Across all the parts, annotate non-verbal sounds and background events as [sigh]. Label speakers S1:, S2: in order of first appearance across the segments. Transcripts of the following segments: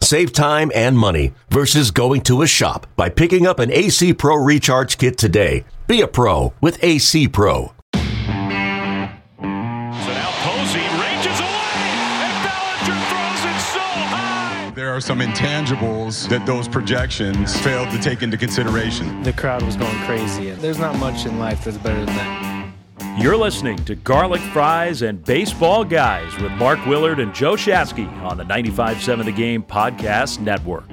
S1: Save time and money versus going to a shop by picking up an AC Pro Recharge Kit today. Be a pro with AC Pro.
S2: So now Posey ranges away, and Bellinger throws it so high.
S3: There are some intangibles that those projections failed to take into consideration.
S4: The crowd was going crazy. There's not much in life that's better than that.
S5: You're listening to Garlic Fries and Baseball Guys with Mark Willard and Joe Shasky on the 95.7 The Game Podcast Network.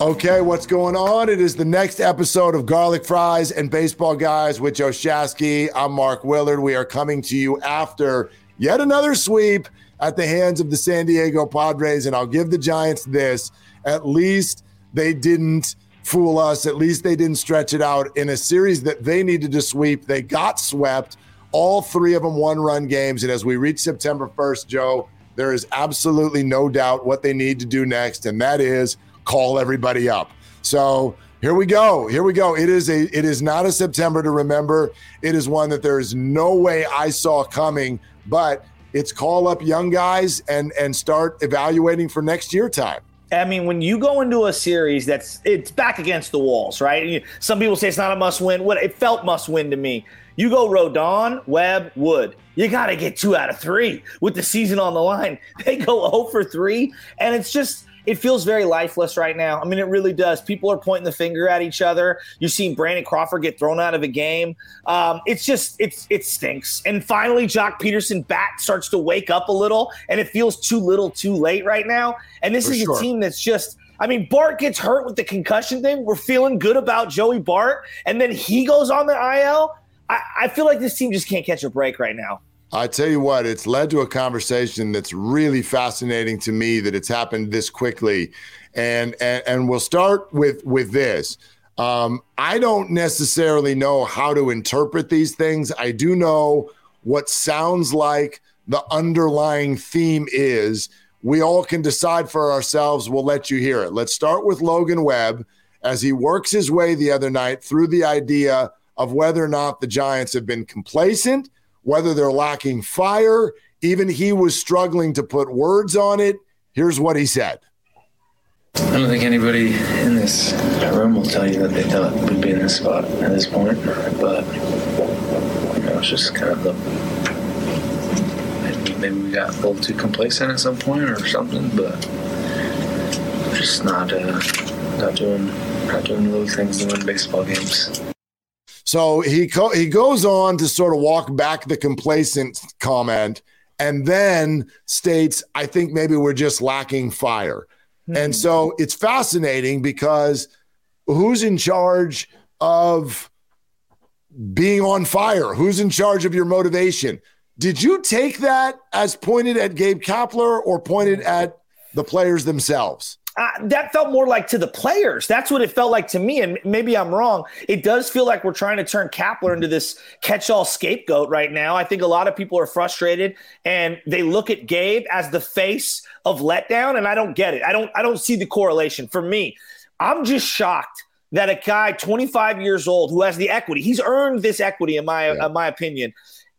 S6: Okay, what's going on? It is the next episode of Garlic Fries and Baseball Guys with Joe Shasky. I'm Mark Willard. We are coming to you after yet another sweep at the hands of the San Diego Padres. And I'll give the Giants this at least they didn't fool us. At least they didn't stretch it out in a series that they needed to sweep. They got swept, all three of them one run games. And as we reach September 1st, Joe, there is absolutely no doubt what they need to do next. And that is call everybody up. So here we go. Here we go. It is a it is not a September to remember. It is one that there is no way I saw coming, but it's call up young guys and and start evaluating for next year time.
S7: I mean, when you go into a series that's it's back against the walls, right? Some people say it's not a must win. What it felt must win to me. You go Rodon, Webb, Wood. You got to get two out of three with the season on the line. [laughs] They go 0 for three, and it's just it feels very lifeless right now. I mean, it really does. People are pointing the finger at each other. You've seen Brandon Crawford get thrown out of a game. Um, it's just it's it stinks. And finally, Joc Pederson bat starts to wake up a little, and it feels too little, too late right now. And this
S6: For
S7: is
S6: sure.
S7: a team that's just. I mean, Bart gets hurt with the concussion thing. We're feeling good about Joey Bart, and then he goes on the IL. I, I feel like this team just can't catch a break right now.
S6: I tell you what, it's led to a conversation that's really fascinating to me that it's happened this quickly, and and, and we'll start with with this. Um, I don't necessarily know how to interpret these things. I do know what sounds like the underlying theme is. We all can decide for ourselves. We'll let you hear it. Let's start with Logan Webb as he works his way the other night through the idea of whether or not the Giants have been complacent whether they're lacking fire. Even he was struggling to put words on it. Here's what he said.
S8: I don't think anybody in this room will tell you that they thought we'd be in this spot at this point, but you know, it's just kind of the maybe, we got a little too complacent at some point or something, but just not uh, not doing not doing little things to win baseball games.
S6: So he co- he goes on to sort of walk back the complacent comment and then states, I think maybe we're just lacking fire. And hmm. so it's fascinating because who's in charge of being on fire? Who's in charge of your motivation? Did you take that as pointed at Gabe Kapler or pointed at the players themselves?
S7: Uh, that felt more like to the players. That's what it felt like to me. And maybe I'm wrong. It does feel like we're trying to turn Kapler into this catch all scapegoat right now. I think a lot of people are frustrated and they look at Gabe as the face of letdown. And I don't get it. I don't, I don't see the correlation for me. I'm just shocked that a guy 25 years old who has the equity, he's earned this equity, in my,
S6: Yeah.
S7: in my opinion,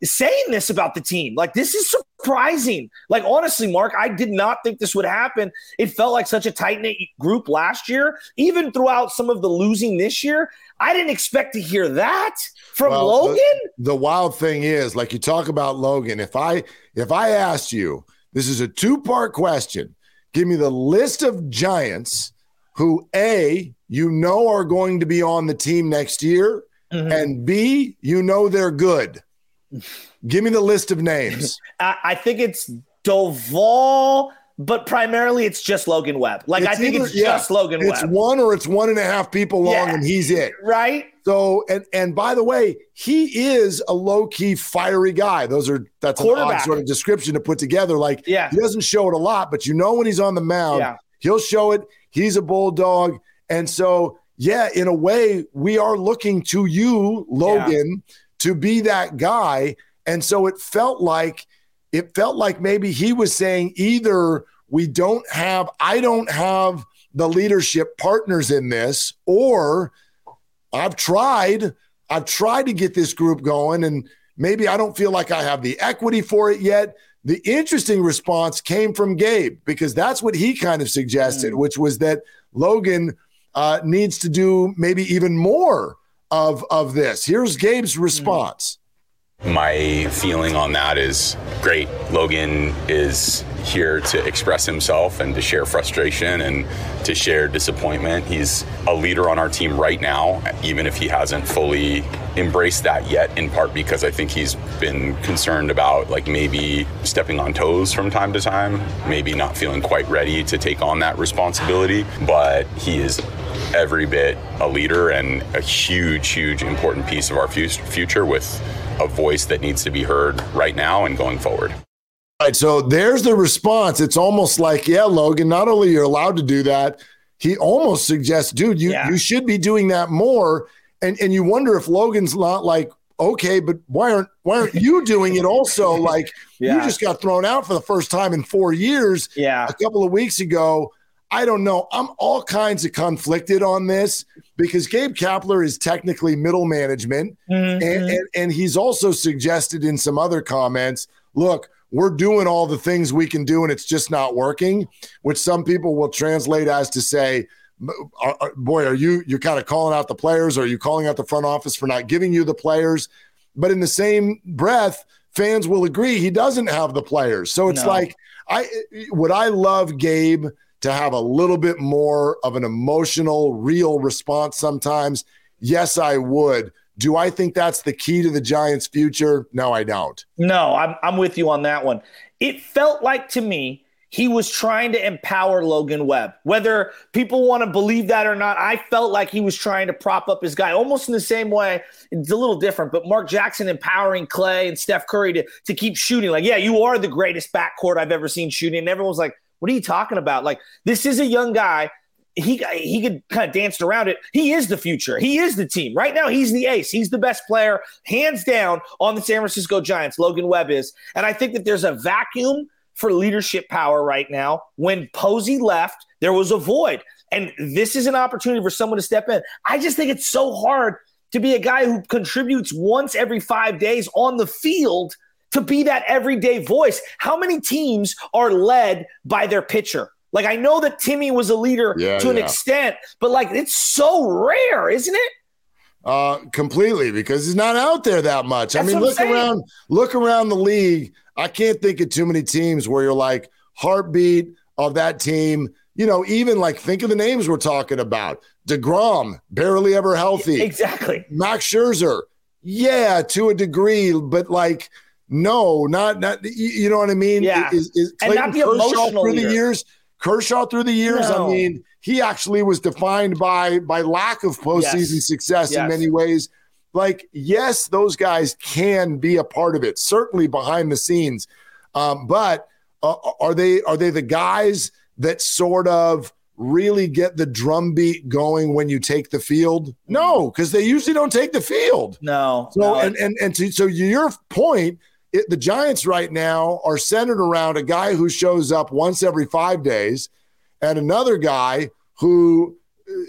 S7: saying this about the team. Like, this is surprising. Like, honestly, Mark, I did not think this would happen. It felt like such a tight knit group last year, even throughout some of the losing this year. I didn't expect to hear that from
S6: Well,
S7: Logan.
S6: The, the wild thing is, like you talk about Logan, if I if I asked you, this is a two-part question. Give me the list of giants who A, you know are going to be on the team next year,
S7: Mhm.
S6: and B, you know they're good. Give me the list of names. [laughs]
S7: I, I think it's Doval, but primarily it's just Logan Webb. Like, I think
S6: either-
S7: it's
S6: yeah,
S7: just Logan
S6: It's
S7: Webb.
S6: one or it's one and a half people long,
S7: Yeah.
S6: and he's it.
S7: Right?
S6: So, and and by the way, he is a low key fiery guy. Those are that's an odd sort of description to put together. Like,
S7: Yeah.
S6: he doesn't show it a lot, but you know when he's on the mound,
S7: Yeah.
S6: he'll show it. He's a bulldog, and so yeah, in a way, we are looking to you, Logan, to be that guy. And so it felt like it felt like maybe he was saying either we don't have, I don't have the leadership partners in this, or I've tried, I've tried to get this group going, and maybe I don't feel like I have the equity for it yet. The interesting response came from Gabe because that's what he kind of suggested, mm. which was that Logan uh, needs to do maybe even more of of this. Here's Gabe's hmm. response.
S9: My feeling on that is great. Logan is here to express himself and to share frustration and to share disappointment. He's a leader on our team right now, even if he hasn't fully embraced that yet, in part because I think he's been concerned about like maybe stepping on toes from time to time, maybe not feeling quite ready to take on that responsibility. But he is every bit a leader and a huge, huge important piece of our future with a voice that needs to be heard right now and going forward.
S6: All right, so there's the response. It's almost like, yeah, Logan, not only you're allowed to do that, he almost suggests, dude, you, yeah. you should be doing that more. And and you wonder if Logan's not like, okay, but why aren't why aren't you doing it also? Like yeah. you just got thrown out for the first time in four years.
S7: Yeah.
S6: A couple of weeks ago. I don't know. I'm all kinds of conflicted on this because Gabe Kapler is technically middle management. Mm-hmm. And, and, and he's also suggested in some other comments look, we're doing all the things we can do and it's just not working, which some people will translate as to say, boy, are you, you're kind of calling out the players? Or are you calling out the front office for not giving you the players? But in the same breath, fans will agree he doesn't have the players. So it's no. like, I would I love Gabe to have a little bit more of an emotional, real response sometimes? Yes, I would. Do I think that's the key to the Giants' future? No, I don't.
S7: No, I'm, I'm with you on that one. It felt like to me he was trying to empower Logan Webb. Whether people want to believe that or not, I felt like he was trying to prop up his guy almost in the same way. It's a little different, but Mark Jackson empowering Clay and Steph Curry to, to keep shooting. Like, yeah, you are the greatest backcourt I've ever seen shooting. And everyone's like, what are you talking about? Like, this is a young guy. He he could kind of danced around it. He is the future. He is the team. Right now, he's the ace. He's the best player, hands down, on the San Francisco Giants. Logan Webb is. And I think that there's a vacuum for leadership power right now. When Posey left, there was a void. And this is an opportunity for someone to step in. I just think it's so hard to be a guy who contributes once every five days on the field – to be that everyday voice. How many teams are led by their pitcher? Like I know that Timmy was a leader yeah, to an yeah. extent, but like it's so rare, isn't it?
S6: Uh, completely because he's not out there that much. That's I mean, look around, look around the league. I can't think of too many teams where you're like heartbeat of that team. You know, even like think of the names we're talking about. Degrom, barely ever healthy.
S7: Exactly.
S6: Max Scherzer, yeah, to a degree, but like no, not not. You know what I mean?
S7: Yeah.
S6: Is, is
S7: and not the Kershaw
S6: through
S7: leader.
S6: the years? Kershaw through the years. No. I mean, he actually was defined by by lack of postseason yes. success yes. in many ways. Like, yes, those guys can be a part of it, certainly behind the scenes. Um, but uh, are they are they the guys that sort of really get the drumbeat going when you take the field? No, because they usually don't take the field.
S7: No.
S6: So
S7: no.
S6: and and and to, so your point it, the Giants right now are centered around a guy who shows up once every five days and another guy who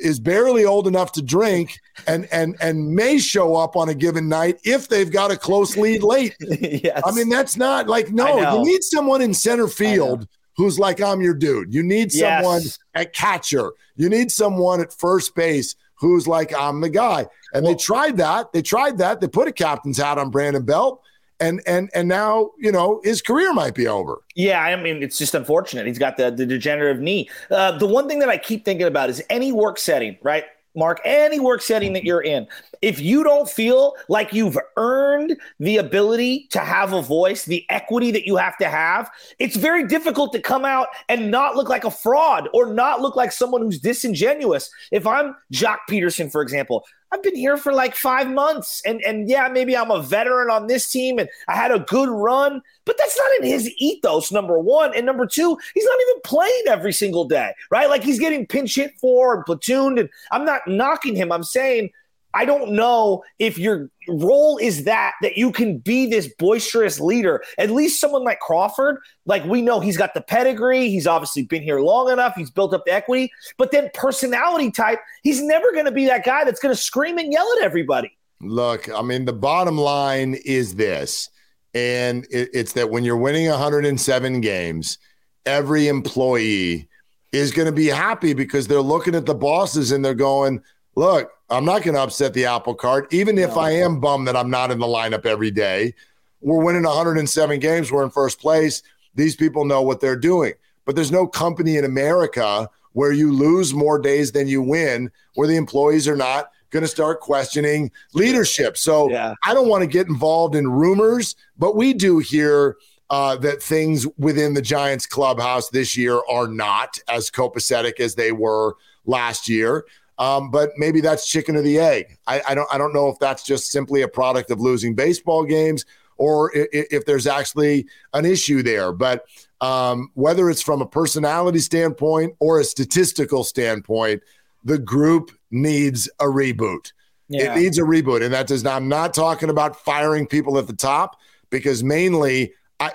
S6: is barely old enough to drink and and and may show up on a given night if they've got a close lead late. [laughs]
S7: yes.
S6: I mean that's not like no, you need someone in center field who's like I'm your dude. You need someone yes. at catcher. You need someone at first base who's like I'm the guy. And well, they tried that. They tried that. They put a captain's hat on Brandon Belt and and and now you know his career might be over.
S7: Yeah, I mean it's just unfortunate. He's got the the degenerative knee. Uh, the one thing that I keep thinking about is any work setting, right? Mark, any work setting that you're in, if you don't feel like you've earned the ability to have a voice, the equity that you have to have, it's very difficult to come out and not look like a fraud or not look like someone who's disingenuous. If I'm Joc Pederson, for example, I've been here for like five months. And, and yeah, maybe I'm a veteran on this team and I had a good run, but that's not in his ethos, number one. And number two, he's not even playing every single day, right? Like he's getting pinch hit for and platooned. And I'm not knocking him. I'm saying I don't know if your role is that that you can be this boisterous leader. At least someone like Crawford, like we know he's got the pedigree, he's obviously been here long enough, he's built up the equity, but then personality type, he's never going to be that guy that's going to scream and yell at everybody.
S6: Look, I mean, the bottom line is this, and it, it's that when you're winning 107 games, every employee is going to be happy because they're looking at the bosses and they're going, look, I'm not going to upset the apple cart, even if I am bummed that I'm not in the lineup every day. We're winning 107 games. We're in first place. These people know what they're doing. But there's no company in America where you lose more days than you win, where the employees are not going to start questioning leadership. So yeah. I don't want to get involved in rumors, but we do hear uh, that things within the Giants clubhouse this year are not as copacetic as they were last year. Um, but maybe that's chicken or the egg. I, I, don't I don't know if that's just simply a product of losing baseball games or if, if there's actually an issue there. But um, whether it's from a personality standpoint or a statistical standpoint, the group needs a reboot. Yeah. It needs a reboot, and that does not. I'm not talking about firing people at the top because mainly, I,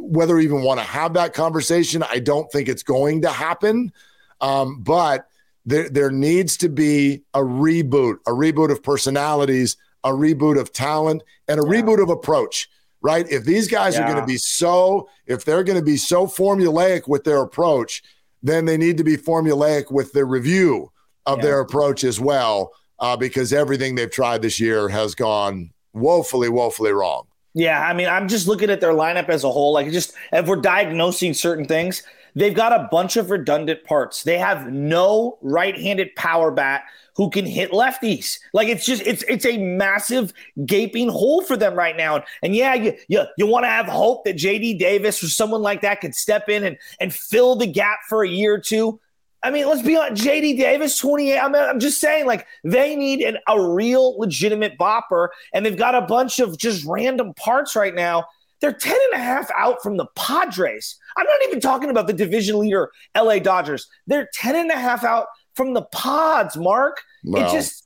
S6: whether we even want to have that conversation, I don't think it's going to happen. Um, but there, there needs to be a reboot, a reboot of personalities, a reboot of talent, and a yeah. reboot of approach. Right? If these guys yeah. are going to be so, if they're going to be so formulaic with their approach, then they need to be formulaic with the review of yeah. their approach as well, uh, because everything they've tried this year has gone woefully, woefully wrong.
S7: Yeah, I mean, I'm just looking at their lineup as a whole. Like, just if we're diagnosing certain things, They've got a bunch of redundant parts. They have no right-handed power bat who can hit lefties. Like it's just it's it's a massive gaping hole for them right now. And yeah, you you, you want to have hope that JD Davis or someone like that could step in and and fill the gap for a year or two. I mean, let's be honest, JD Davis, 28. I mean, I'm just saying, like, they need an, a real legitimate bopper, and they've got a bunch of just random parts right now they're 10 and a half out from the Padres. I'm not even talking about the division leader, LA Dodgers. They're 10 and a half out from the Pods, Mark. Well, it just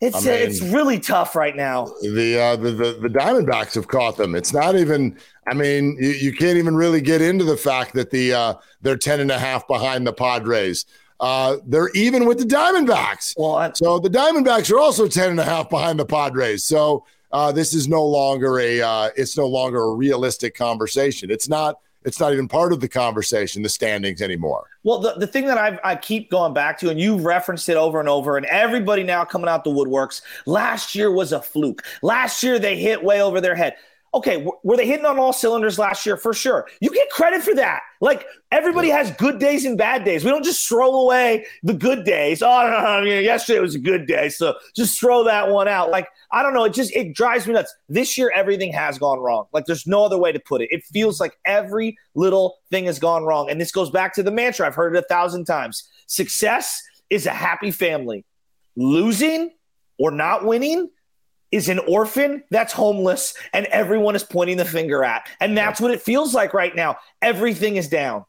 S7: it's I mean, it's really tough right now.
S6: The, uh, the the the Diamondbacks have caught them. It's not even. I mean, you, you can't even really get into the fact that the uh, they're 10 and a half behind the Padres. Uh, they're even with the Diamondbacks. Well, I, so the Diamondbacks are also 10 and a half behind the Padres. So uh, this is no longer a uh, it's no longer a realistic conversation. It's not it's not even part of the conversation, the standings anymore.
S7: Well, the, the thing that I've, I keep going back to, and you've referenced it over and over, and everybody now coming out the woodworks, last year was a fluke. Last year they hit way over their head okay, were they hitting on all cylinders last year? For sure. You get credit for that. Like everybody has good days and bad days. We don't just throw away the good days. Oh, [laughs] no, no, no, yesterday was a good day. So just throw that one out. Like, I don't know. It just, it drives me nuts. This year, everything has gone wrong. Like, there's no other way to put it. It feels like every little thing has gone wrong. And this goes back to the mantra. I've heard it a thousand times. Success is a happy family. Losing or not winning is an orphan that's homeless and everyone is pointing the finger at. And that's what it feels like right now. Everything is down.